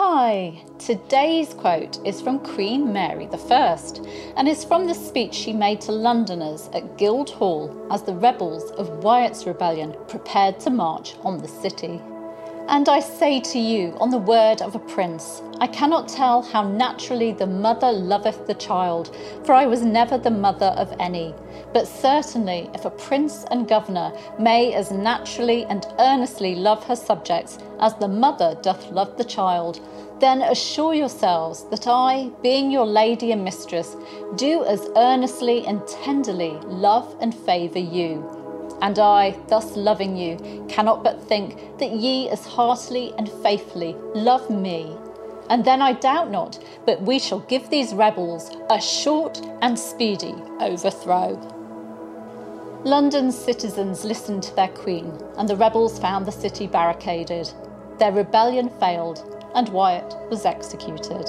Hi, today's quote is from Queen Mary I and is from the speech she made to Londoners at Guildhall as the rebels of Wyatt's rebellion prepared to march on the city. And I say to you, on the word of a prince, I cannot tell how naturally the mother loveth the child, for I was never the mother of any. But certainly, if a prince and governor may as naturally and earnestly love her subjects as the mother doth love the child, then assure yourselves that I, being your lady and mistress, do as earnestly and tenderly love and favour you. And I, thus loving you, cannot but think that ye as heartily and faithfully love me. And then I doubt not but we shall give these rebels a short and speedy overthrow. London's citizens listened to their queen, and the rebels found the city barricaded. Their rebellion failed, and Wyatt was executed.